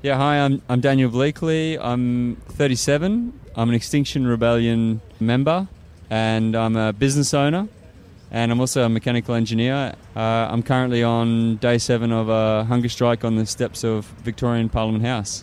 Yeah, hi, I'm, I'm Daniel Bleakley. I'm 37. I'm an Extinction Rebellion member, and I'm a business owner, and I'm also a mechanical engineer. Uh, I'm currently on day seven of a hunger strike on the steps of Victorian Parliament House.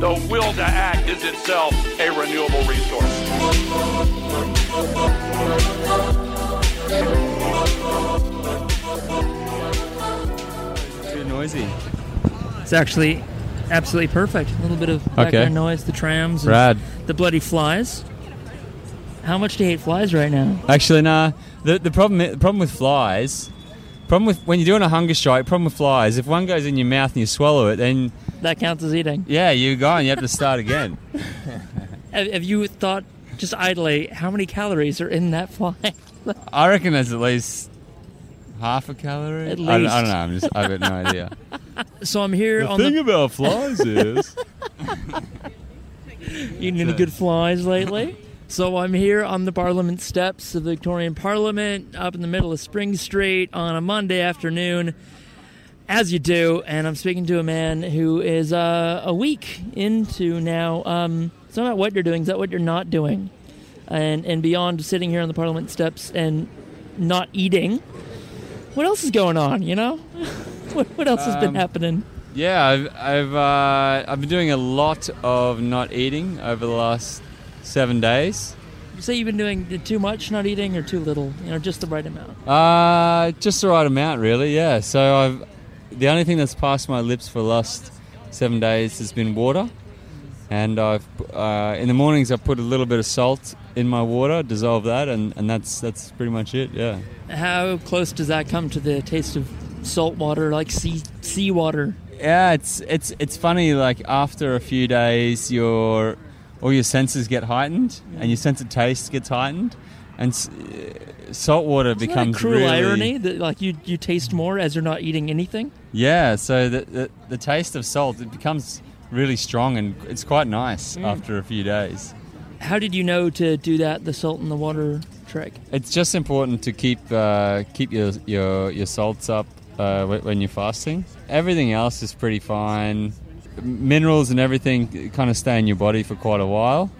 the will to act is itself a renewable resource. Too noisy. It's actually absolutely perfect. A little bit of background noise, the trams, and Rad. the bloody flies. How much do you hate flies right now? Actually, nah. The, the problem the problem with flies, problem with when you're doing a hunger strike, problem with flies, if one goes in your mouth and you swallow it, then That counts as eating. yeah, you're gone. You have to start again. Have, have you thought just idly how many calories are in that fly? I reckon there's at least half a calorie. At I, don't, I don't know. I'm just I've got no idea. so I'm here The on thing the. Thing about flies is Eating any good flies lately? So I'm here on the Parliament steps of the Victorian Parliament, up in the middle of Spring Street on a Monday afternoon, as you do. And I'm speaking to a man who is uh, a week into now. Um, it's not about what you're doing; it's about what you're not doing, and and beyond sitting here on the Parliament steps and not eating. What else is going on? You know, what, what else has been Um, happening? yeah. I've I've uh, I've been doing a lot of not eating over the last seven days. You say you've been doing too much not eating or too little? You know, just the right amount. Uh, just the right amount, really. Yeah. So I've the only thing that's passed my lips for the last seven days has been water, and I've uh, in the mornings I put a little bit of salt in my water, dissolve that, and, and that's that's pretty much it. Yeah. How close does that come to the taste of salt water, like sea seawater? Yeah, it's it's it's funny. Like after a few days, your all your senses get heightened, and your sense of taste gets heightened, and s- uh, salt water Isn't becomes that a cruel really irony that like you you taste more as you're not eating anything. Yeah. So the, the the taste of salt it becomes really strong, and it's quite nice Mm. after a few days. How did you know to do that? The salt in the water trick. It's just important to keep uh, keep your your your salts up uh, when you're fasting. Everything else is pretty fine. Minerals and everything kind of stay in your body for quite a while.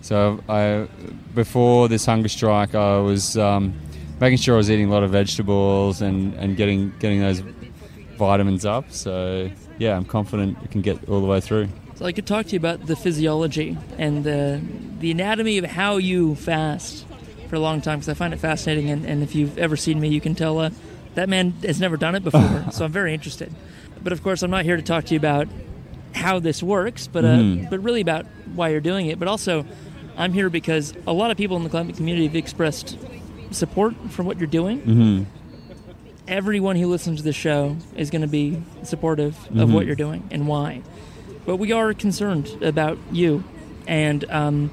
So I, before this hunger strike, I was um, making sure I was eating a lot of vegetables and, and getting getting those vitamins up. So yeah, I'm confident I can get all the way through. So I could talk to you about the physiology and the the anatomy of how you fast for a long time because I find it fascinating. And, and if you've ever seen me, you can tell uh, that man has never done it before. so I'm very interested. But of course, I'm not here to talk to you about how this works, but uh, Mhm. but really about why you're doing it. But also, I'm here because a lot of people in the climate community have expressed support for what you're doing. hmm Everyone who listens to the show is going to be supportive of Mhm. what you're doing and why. But we are concerned about you, and um,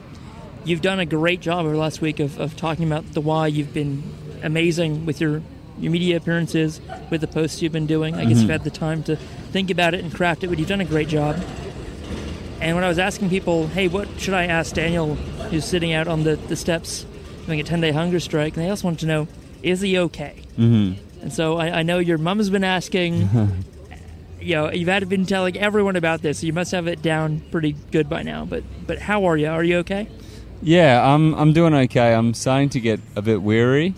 you've done a great job over the last week of, of talking about the why. You've been amazing with your your media appearances, with the posts you've been doing. I guess Mhm. you've had the time to think about it and craft it, but you've done a great job. And when I was asking people, hey, what should I ask Daniel, who's sitting out on the, the steps doing a 10 day hunger strike, and they also wanted to know, is he okay? hmm And so I, I know your mom's been asking. you know, you've had been telling everyone about this, so you must have it down pretty good by now. But but how are you? Are you okay? Yeah, I'm I'm doing okay. I'm starting to get a bit weary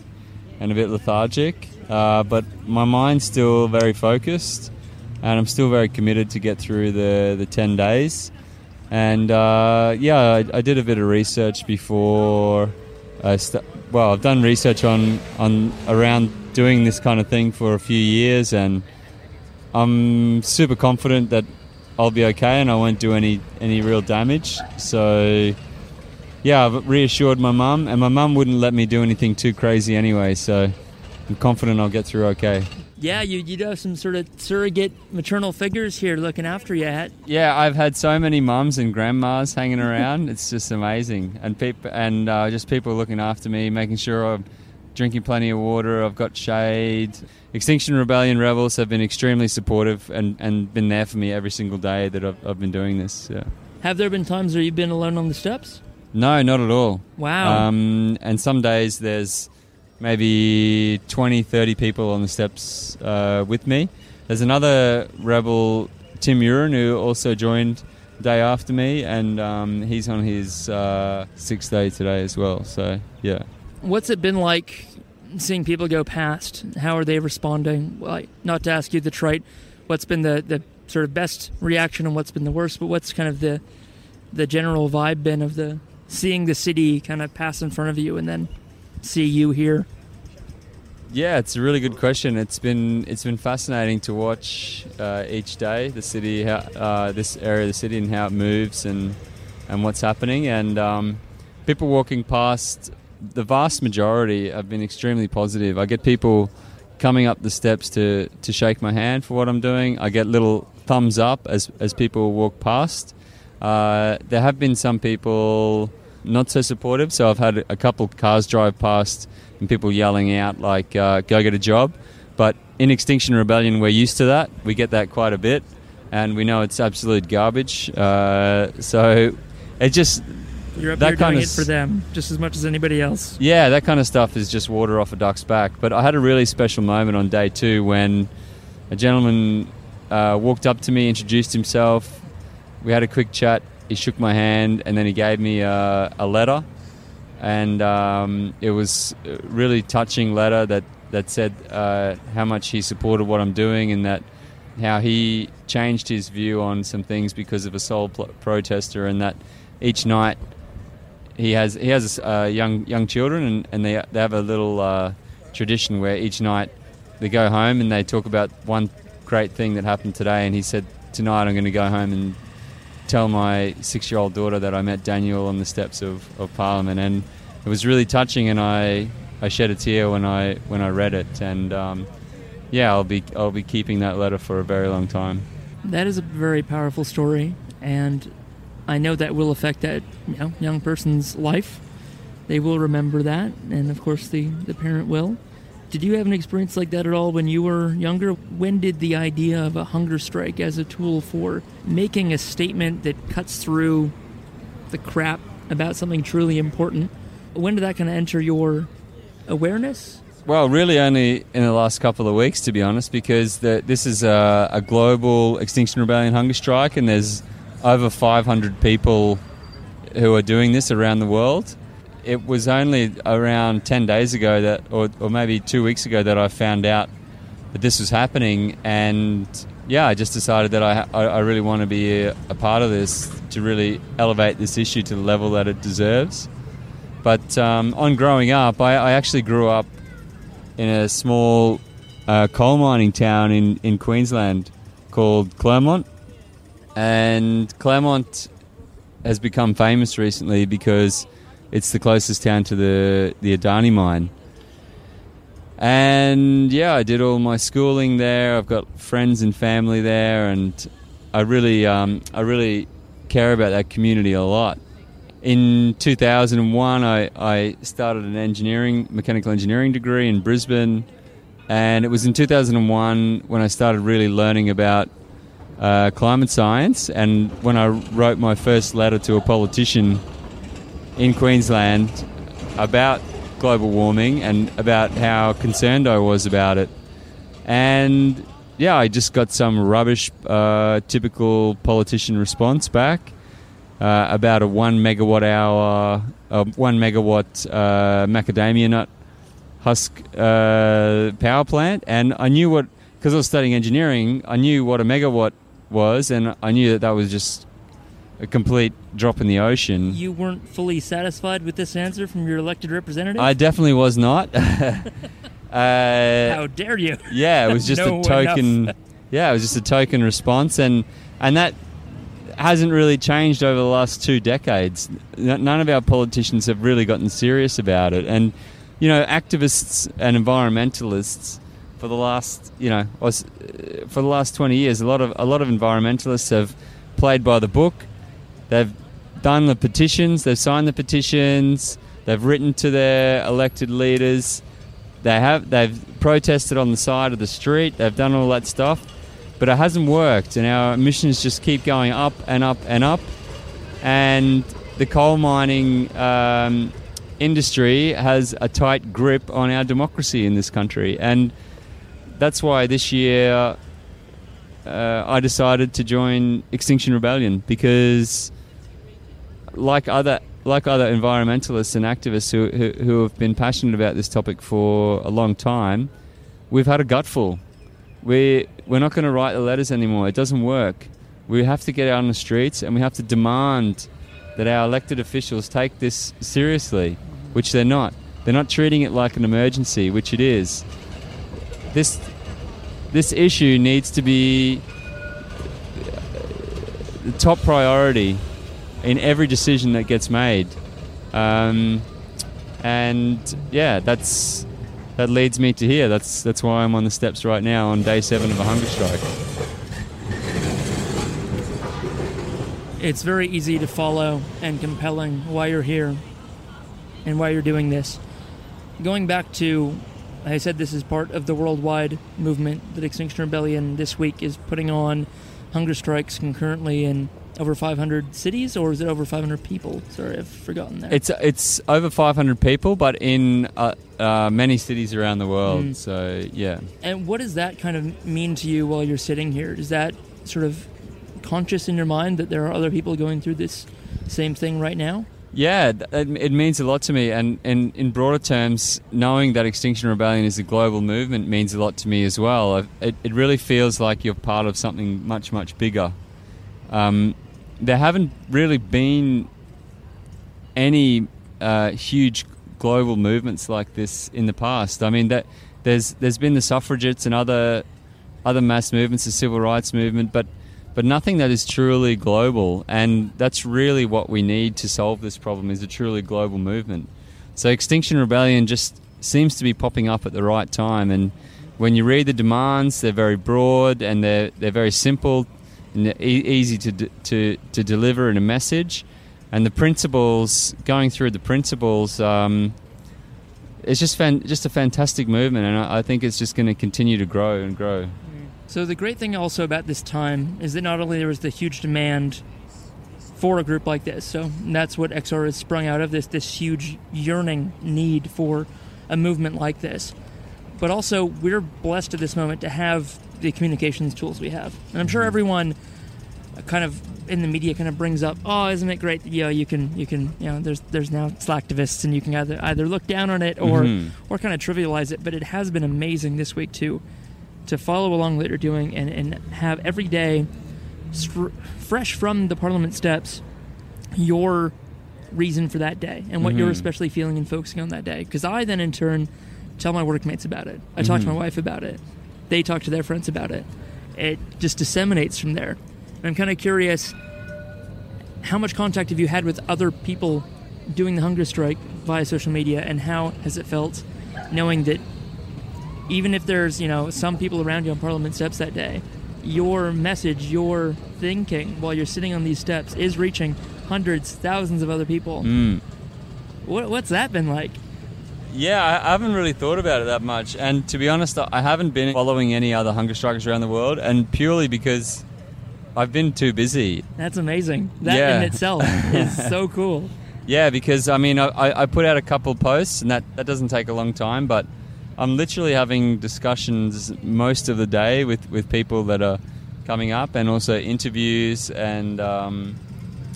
and a bit lethargic, uh, but my mind's still very focused, and I'm still very committed to get through the the ten days. And uh, yeah, I, I did a bit of research before. I st- well, I've done research on on around doing this kind of thing for a few years, and I'm super confident that I'll be okay and I won't do any any real damage. So yeah, I've reassured my mum, and my mum wouldn't let me do anything too crazy anyway, so I'm confident I'll get through okay. Yeah, you you have some sort of surrogate maternal figures here looking after you. At Yeah, I've had so many mums and grandmas hanging around. it's just amazing, and people and uh, just people looking after me, making sure I'm drinking plenty of water. I've got shade. Extinction Rebellion rebels have been extremely supportive and, and been there for me every single day that I've, I've been doing this. Yeah. have there been times where you've been alone on the steps? No, not at all. Wow. Um, and some days there's maybe 20, 30 people on the steps uh, with me. There's another rebel, Tim Urin, who also joined the day after me, and um, he's on his uh, sixth day today as well. So, yeah. What's it been like seeing people go past? How are they responding? Well, not to ask you the trite, what's been the, the sort of best reaction and what's been the worst, but what's kind of the the general vibe been of the seeing the city kind of pass in front of you and then see you here? Yeah, it's a really good question. It's been it's been fascinating to watch uh, each day the city, how, uh, this area of the city, and how it moves and and what's happening. And um, people walking past, the vast majority have been extremely positive. I get people coming up the steps to to shake my hand for what I'm doing. I get little thumbs up as as people walk past. Uh, there have been some people not so supportive. So I've had a couple cars drive past and people yelling out like uh, "Go get a job," but in Extinction Rebellion we're used to that. We get that quite a bit, and we know it's absolute garbage. Uh, so it just You're up That here kind doing of it for them just as much as anybody else. yeah, that kind of stuff is just water off a duck's back. But I had a really special moment on day two when a gentleman uh, walked up to me, introduced himself. We had a quick chat. He shook my hand, and then he gave me a, a letter. And um, it was a really touching letter that that said uh, how much he supported what I'm doing, and that how he changed his view on some things because of a soul pl- protester, and that each night he has he has uh, young young children and, and they they have a little uh, tradition where each night they go home and they talk about one great thing that happened today. And he said tonight I'm going to go home and tell my six year old daughter that I met Daniel on the steps of, of Parliament. And it was really touching and I, I shed a tear when I when I read it. And um, yeah I'll be I'll be keeping that letter for a very long time. That is a very powerful story, and I know that will affect that you know, young person's life. They will remember that, and of course the, the parent will. Did you have an experience like that at all when you were younger? When did the idea of a hunger strike as a tool for making a statement that cuts through the crap about something truly important, when did that kind of enter your awareness? Well, really only in the last couple of weeks, to be honest, because the, this is a, a global Extinction Rebellion hunger strike, and there's over 500 people who are doing this around the world. It was only around 10 days ago that, or, or maybe two weeks ago, that I found out that this was happening, and yeah, I just decided that I, I, really want to be a, a part of this to really elevate this issue to the level that it deserves. But um, on growing up, I, I actually grew up in a small uh, coal mining town in, in Queensland called Clermont. And Clermont has become famous recently because it's the closest town to the, the Adani mine. And yeah, I did all my schooling there. I've got friends and family there, and I really, um, I really care about that community a lot. In 2001, I, I started an engineering, mechanical engineering degree in Brisbane, and it was in 2001 when I started really learning about uh, climate science. And when I wrote my first letter to a politician in Queensland about global warming and about how concerned I was about it, and yeah, I just got some rubbish, uh, typical politician response back uh, about a one megawatt hour, uh, one megawatt uh, macadamia nut husk uh, power plant, and I knew what because I was studying engineering. I knew what a megawatt was, and I knew that that was just a complete drop in the ocean. You weren't fully satisfied with this answer from your elected representative? I definitely was not. uh, How dare you? yeah, it was just No a token. Yeah, it was just a token response, and and that hasn't really changed over the last two decades. None of our politicians have really gotten serious about it, and you know, activists and environmentalists for the last you know was uh, for the last 20 years. A lot of a lot of environmentalists have played by the book. They've done the petitions. They've signed the petitions. They've written to their elected leaders. They have they've protested on the side of the street. They've done all that stuff, but it hasn't worked, and our emissions just keep going up and up and up. And the coal mining um, industry has a tight grip on our democracy in this country, and that's why this year uh, I decided to join Extinction Rebellion because, like other like other environmentalists and activists who, who, who have been passionate about this topic for a long time, we've had a gutful. We we're not going to write the letters anymore. It doesn't work. We have to get out on the streets and we have to demand that our elected officials take this seriously, which they're not. They're not treating it like an emergency, which it is. This this issue needs to be the top priority in every decision that gets made. Um, and yeah, that's that leads me to here. That's that's why I'm on the steps right now on day seven of a hunger strike. It's very easy to follow and compelling why you're here and why you're doing this. Going back to, I said this is part of the worldwide movement that Extinction Rebellion this week is putting on hunger strikes concurrently in over 500 cities, or is it over 500 people? Sorry, I've forgotten that. It's it's over 500 people, but in uh, uh, many cities around the world. Mm. So yeah. And what does that kind of mean to you while you're sitting here? Is that sort of conscious in your mind that there are other people going through this same thing right now? Yeah, it, means a lot to me, and, and in broader terms, knowing that Extinction Rebellion is a global movement means a lot to me as well. It, it really feels like you're part of something much, much bigger. Um, there haven't really been any uh, huge global movements like this in the past. I mean, that there's there's been the suffragettes and other other mass movements, the civil rights movement, but but nothing that is truly global. And that's really what we need to solve this problem is a truly global movement. So Extinction Rebellion just seems to be popping up at the right time. And when you read the demands, they're very broad and they're they're very simple and easy to to to deliver in a message. And the principles, going through the principles. Um, it's just fan- just a fantastic movement, and I, I think it's just going to continue to grow and grow. So the great thing also about this time is that not only there was the huge demand for a group like this, so that's what XR has sprung out of this this huge yearning need for a movement like this. But also we're blessed at this moment to have the communications tools we have. And I'm sure everyone kind of in the media kind of brings up, oh, isn't it great that you know you can you can you know there's there's now slacktivists and you can either either look down on it or Mhm. or kind of trivialize it. But it has been amazing this week too to follow along what you're doing and, and have every day str- fresh from the parliament steps your reason for that day and what you're Mhm. especially feeling and focusing on that day. Because i then in turn tell my workmates about it. I talk to my Mhm. wife about it. They talk to their friends about it. It just disseminates from there. And i'm kind of curious how much contact have you had with other people doing the hunger strike via social media and how has it felt knowing that even if there's you know some people around you on parliament steps that day your message your thinking while you're sitting on these steps is reaching hundreds thousands of other people Mm. what, what's that been like Yeah, I haven't really thought about it that much. And to be honest, I haven't been following any other hunger strikers around the world, and purely because I've been too busy. that's amazing that Yeah. in itself is so cool Yeah, because I mean, I, I I put out a couple posts, and that, that doesn't take a long time, but I'm literally having discussions most of the day with, with people that are coming up, and also interviews and um,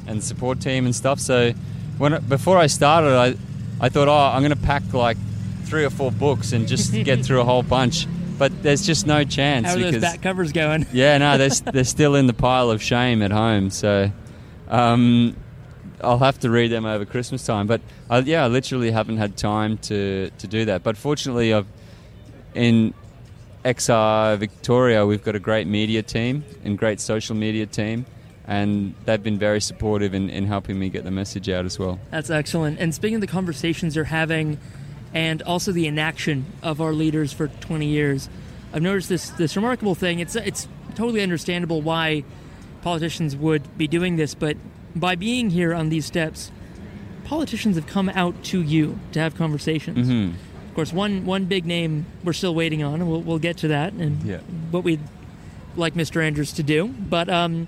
and support team and stuff. So when before I started, I I thought, oh, I'm going to pack like three or four books and just get through a whole bunch. But there's just no chance how are those because back covers going yeah, no, they're, they're still in the pile of shame at home. So um, I'll have to read them over Christmas time. But I, yeah, I literally haven't had time to, to do that. But fortunately, I've in XR Victoria, we've got a great media team and great social media team. And they've been very supportive in, in helping me get the message out as well. That's excellent. And speaking of the conversations you're having and also the inaction of our leaders for 20 years, I've noticed this this remarkable thing. It's it's totally understandable why politicians would be doing this, but by being here on these steps, politicians have come out to you to have conversations. Mhm. Of course, one one big name we're still waiting on, and we'll, we'll get to that and Yeah. what we'd like Mr. Andrews to do. But um,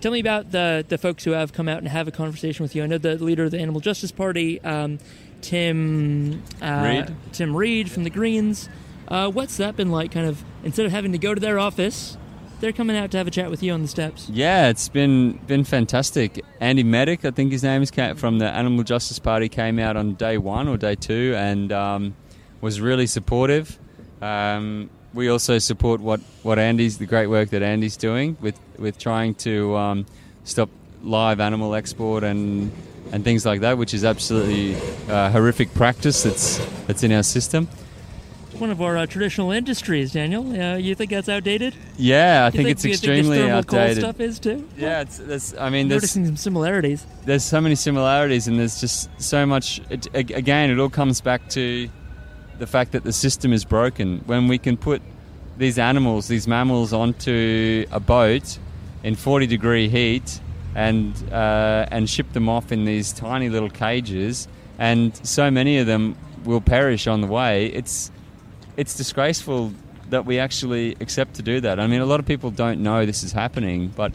tell me about the the folks who have come out and have a conversation with you. I know the leader of the Animal Justice Party, um, Tim uh, Read. Tim Read from the Greens. Uh, what's that been like? Kind of instead of having to go to their office, they're coming out to have a chat with you on the steps. Yeah, it's been been fantastic. Andy Meddick, I think his name is from the Animal Justice Party, came out on day one or day two and um, was really supportive. Um, we also support what, what Andy's the great work that Andy's doing with with trying to um, stop live animal export and and things like that, which is absolutely uh, horrific practice that's that's in our system. One of our uh, traditional industries, Daniel. Uh, you think that's outdated? Yeah, I You think, it's you think extremely coal outdated. stuff is too. Yeah, it's, it's I mean, there's Noticing some similarities. there's so many similarities and there's just so much it, again it all comes back to the fact that the system is broken when we can put these animals these mammals onto a boat in 40 degree heat and uh, and ship them off in these tiny little cages and so many of them will perish on the way it's it's disgraceful that we actually accept to do that i mean a lot of people don't know this is happening but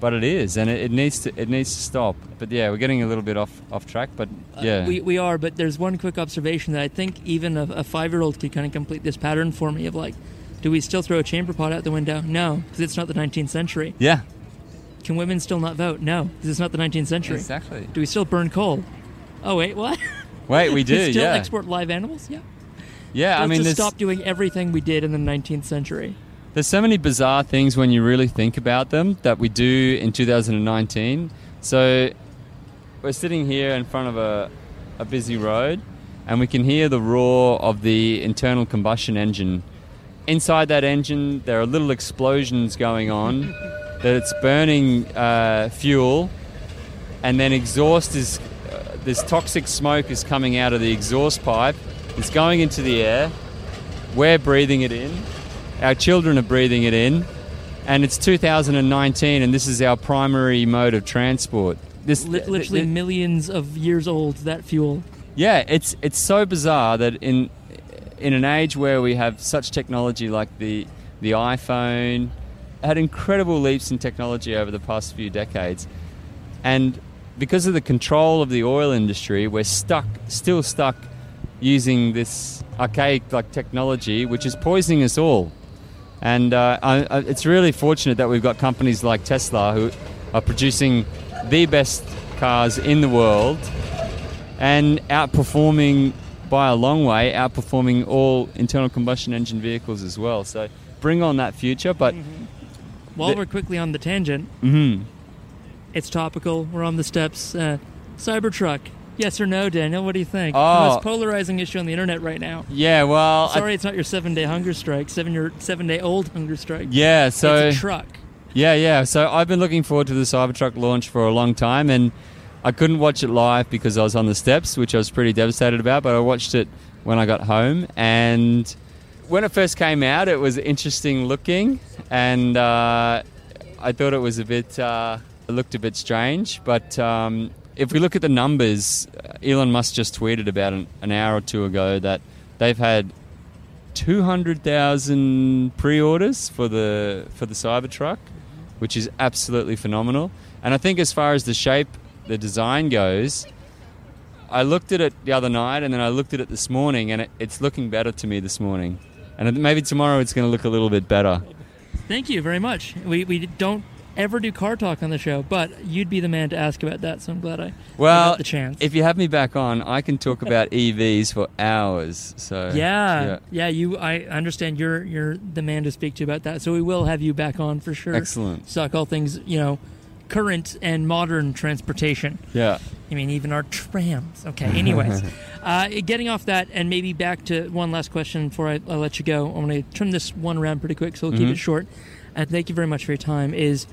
but it is, and it, it needs to it needs to stop. But yeah, we're getting a little bit off off track. But yeah, Uh, We, we are, but there's one quick observation that I think even a, a five year old could kind of complete this pattern for me of like, do we still throw a chamber pot out the window? No, because it's not the 19th century. yeah, Can women still not vote? No, because it's not the 19th century. exactly. Do we still burn coal? Oh wait, what? Wait, we do. still yeah, export live animals? Yeah. Yeah. I mean, just stop doing everything we did in the 19th century. there's so many bizarre things when you really think about them that we do in 2019. So we're sitting here in front of a a busy road, and we can hear the roar of the internal combustion engine. Inside that engine, there are little explosions going on. that it's burning uh, fuel, and then exhaust is uh, this toxic smoke is coming out of the exhaust pipe. It's going into the air. We're breathing it in. Our children are breathing it in. And it's 2019, and this is our primary mode of transport. This Li- literally th- th- millions of years old, that fuel. yeah, it's it's so bizarre that in in an age where we have such technology like the the iPhone had incredible leaps in technology over the past few decades, and because of the control of the oil industry, we're stuck, still stuck, using this archaic like technology, which is poisoning us all. And uh, I, I, it's really fortunate that we've got companies like Tesla who are producing the best cars in the world and outperforming by a long way, outperforming all internal combustion engine vehicles as well. So bring on that future, but While The- we're quickly on the tangent, mhm. it's topical. We're on the steps. Uh, Cybertruck. Yes or no, Daniel? What do you think? Oh. The most polarizing issue on the internet right now. yeah, well, I- Sorry, it's not your seven day hunger strike. Seven your seven day old hunger strike. yeah, so it's a truck. Yeah, yeah. So I've been looking forward to the Cybertruck launch for a long time, and I couldn't watch it live because I was on the steps, which I was pretty devastated about. But I watched it when I got home, and when it first came out, it was interesting looking, and uh, I thought it was a bit, uh, it looked a bit strange. But um, if we look at the numbers, uh, Elon Musk just tweeted about an, an hour or two ago that they've had 200,000 pre-orders for the for the Cybertruck, which is absolutely phenomenal. And I think as far as the shape, the design goes, I looked at it the other night and then I looked at it this morning and it, it's looking better to me this morning. And maybe tomorrow it's going to look a little bit better. Thank you very much. We, we don't ever do car talk on the show, but you'd be the man to ask about that, so I'm glad I, Well, got the chance. if you have me back on, I can talk about EVs for hours. So yeah, yeah, you. I understand you're you're the man to speak to about that. So we will have you back on for sure. Excellent. Suck all things you know, current and modern transportation. yeah. I mean, even our trams. Okay. Anyways, uh, getting off that, and maybe back to one last question before I, I let you go. I'm going to turn this one around pretty quick, so we'll keep Mhm. it short. And thank you very much for your time. Is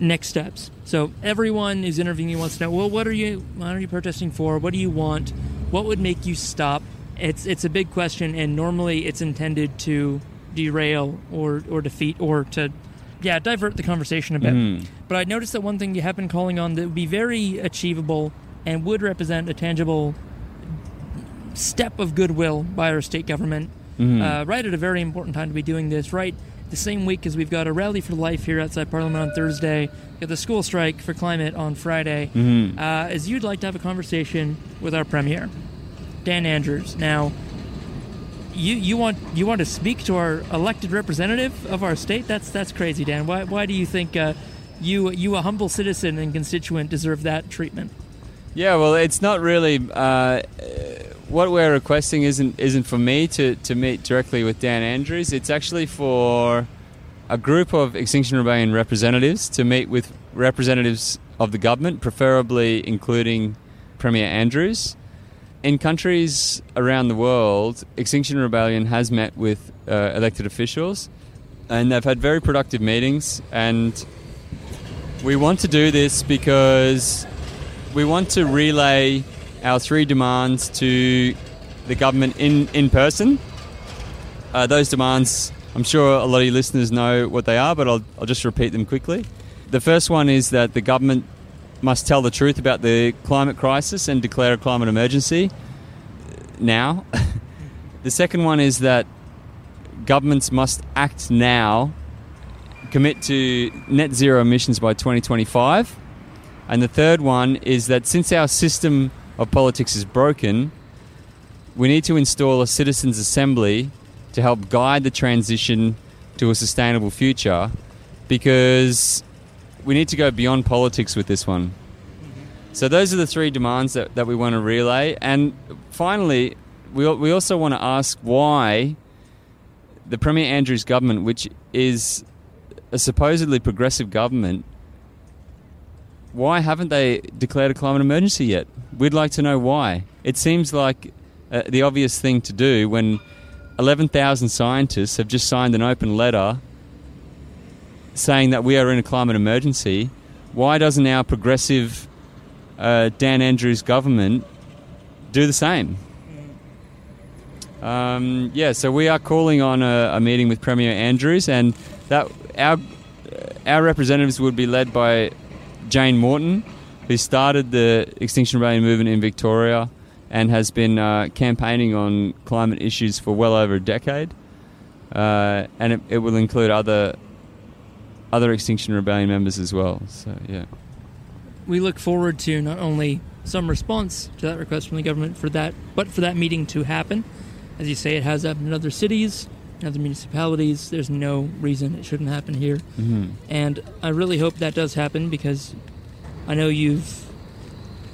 next steps. So everyone is interviewing you wants to know. Well, what are you? What are you protesting for? What do you want? What would make you stop? It's it's a big question, and normally it's intended to derail or or defeat or to yeah divert the conversation a bit. Mhm. But I noticed that one thing you have been calling on that would be very achievable and would represent a tangible step of goodwill by our state government. Mhm. Uh, right at a very important time to be doing this. Right the same week as we've got a rally for life here outside Parliament on Thursday, got the school strike for climate on Friday. Mhm. Uh, as you'd like to have a conversation with our premier, Dan Andrews. Now, you you want you want to speak to our elected representative of our state? That's that's crazy, Dan. Why why do you think uh, you you a humble citizen and constituent deserve that treatment? Yeah, well, it's not really. Uh, what we're requesting isn't isn't for me to, to meet directly with Dan Andrews. It's actually for a group of Extinction Rebellion representatives to meet with representatives of the government, preferably including Premier Andrews. In countries around the world, Extinction Rebellion has met with uh, elected officials, and they've had very productive meetings. And we want to do this because we want to relay our three demands to the government in, in person. Uh, those demands, I'm sure a lot of your listeners know what they are, but I'll, I'll just repeat them quickly. The first one is that the government must tell the truth about the climate crisis and declare a climate emergency now. the second one is that governments must act now, commit to net zero emissions by 2025. And the third one is that since our system of politics is broken, we need to install a citizens' assembly to help guide the transition to a sustainable future because we need to go beyond politics with this one. So, those are the three demands that, that we want to relay. And finally, we, we also want to ask why the Premier Andrews government, which is a supposedly progressive government, why haven't they declared a climate emergency yet? We'd like to know why. It seems like uh, the obvious thing to do when 11,000 scientists have just signed an open letter saying that we are in a climate emergency. Why doesn't our progressive uh, Dan Andrews government do the same? Um, yeah, so we are calling on a, a meeting with Premier Andrews, and that our our representatives would be led by Jane Morton, who started the Extinction Rebellion movement in Victoria and has been uh, campaigning on climate issues for well over a decade. Uh, and it, it will include other other Extinction Rebellion members as well. So yeah. we look forward to not only some response to that request from the government for that, but for that meeting to happen. As you say, it has happened in other cities, other municipalities. There's no reason it shouldn't happen here. Mhm. And I really hope that does happen because I know you've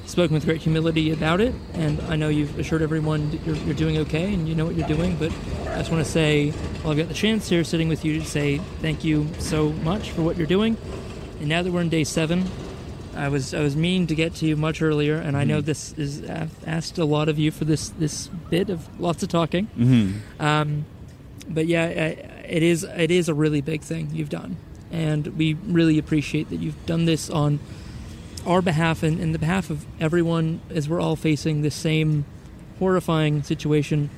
spoken with great humility about it, and I know you've assured everyone that you're, you're doing okay and you know what you're doing. But I just want to say, while I've got the chance here sitting with you, to say thank you so much for what you're doing. And now that we're in day seven, I was I was meaning to get to you much earlier, and I know this is I've asked a lot of you for this this bit of lots of talking. Mhm. Um, but yeah, it is it is a really big thing you've done, and we really appreciate that you've done this on our behalf and, in the behalf of everyone as we're all facing the same horrifying situation.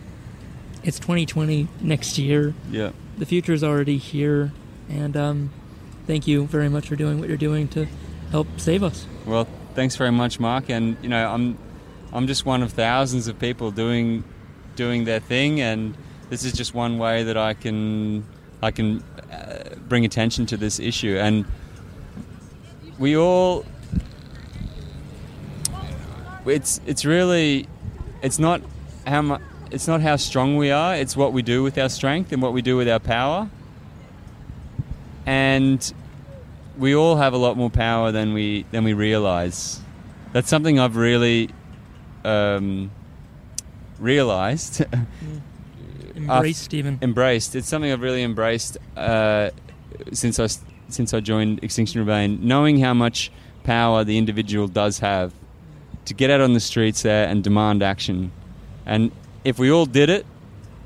It's 2020 next year. Yeah. The future is already here, and um, thank you very much for doing what you're doing to help save us. Well, thanks very much, Mark. And you know, I'm I'm just one of thousands of people doing doing their thing, and this is just one way that I can I can uh, bring attention to this issue. And we all it's it's really it's not how mu- it's not how strong we are. It's what we do with our strength and what we do with our power. And we all have a lot more power than we than we realize. That's something I've really um, realized. Embraced even. Embraced. It's something I've really embraced uh, since I since I joined Extinction Rebellion. Knowing how much power the individual does have to get out on the streets there and demand action, and if we all did it,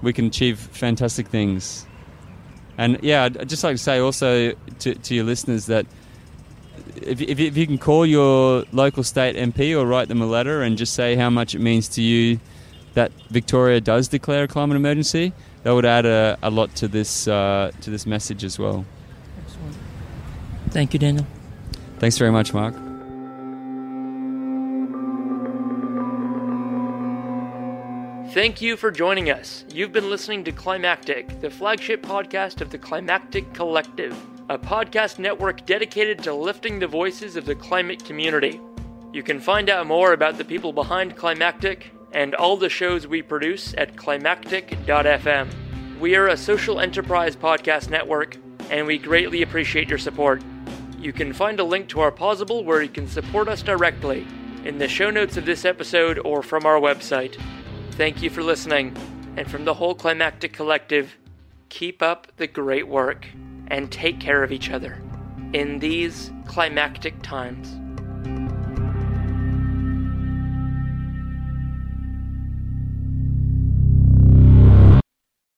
we can achieve fantastic things. And yeah, I'd I'd just like to say also to, to your listeners that if, if, if you can call your local state MP or write them a letter and just say how much it means to you that Victoria does declare a climate emergency, that would add a, a lot to this uh, to this message as well. Excellent. Thank you, Daniel. Thanks very much, Mark. Thank you for joining us. You've been listening to Climactic, the flagship podcast of the Climactic Collective, a podcast network dedicated to lifting the voices of the climate community. You can find out more about the people behind Climactic and all the shows we produce at climactic.fm. We are a social enterprise podcast network, and we greatly appreciate your support. You can find a link to our Pozible where you can support us directly in the show notes of this episode or from our website. Thank you for listening, and from the whole Climactic Collective, keep up the great work and take care of each other in these climactic times.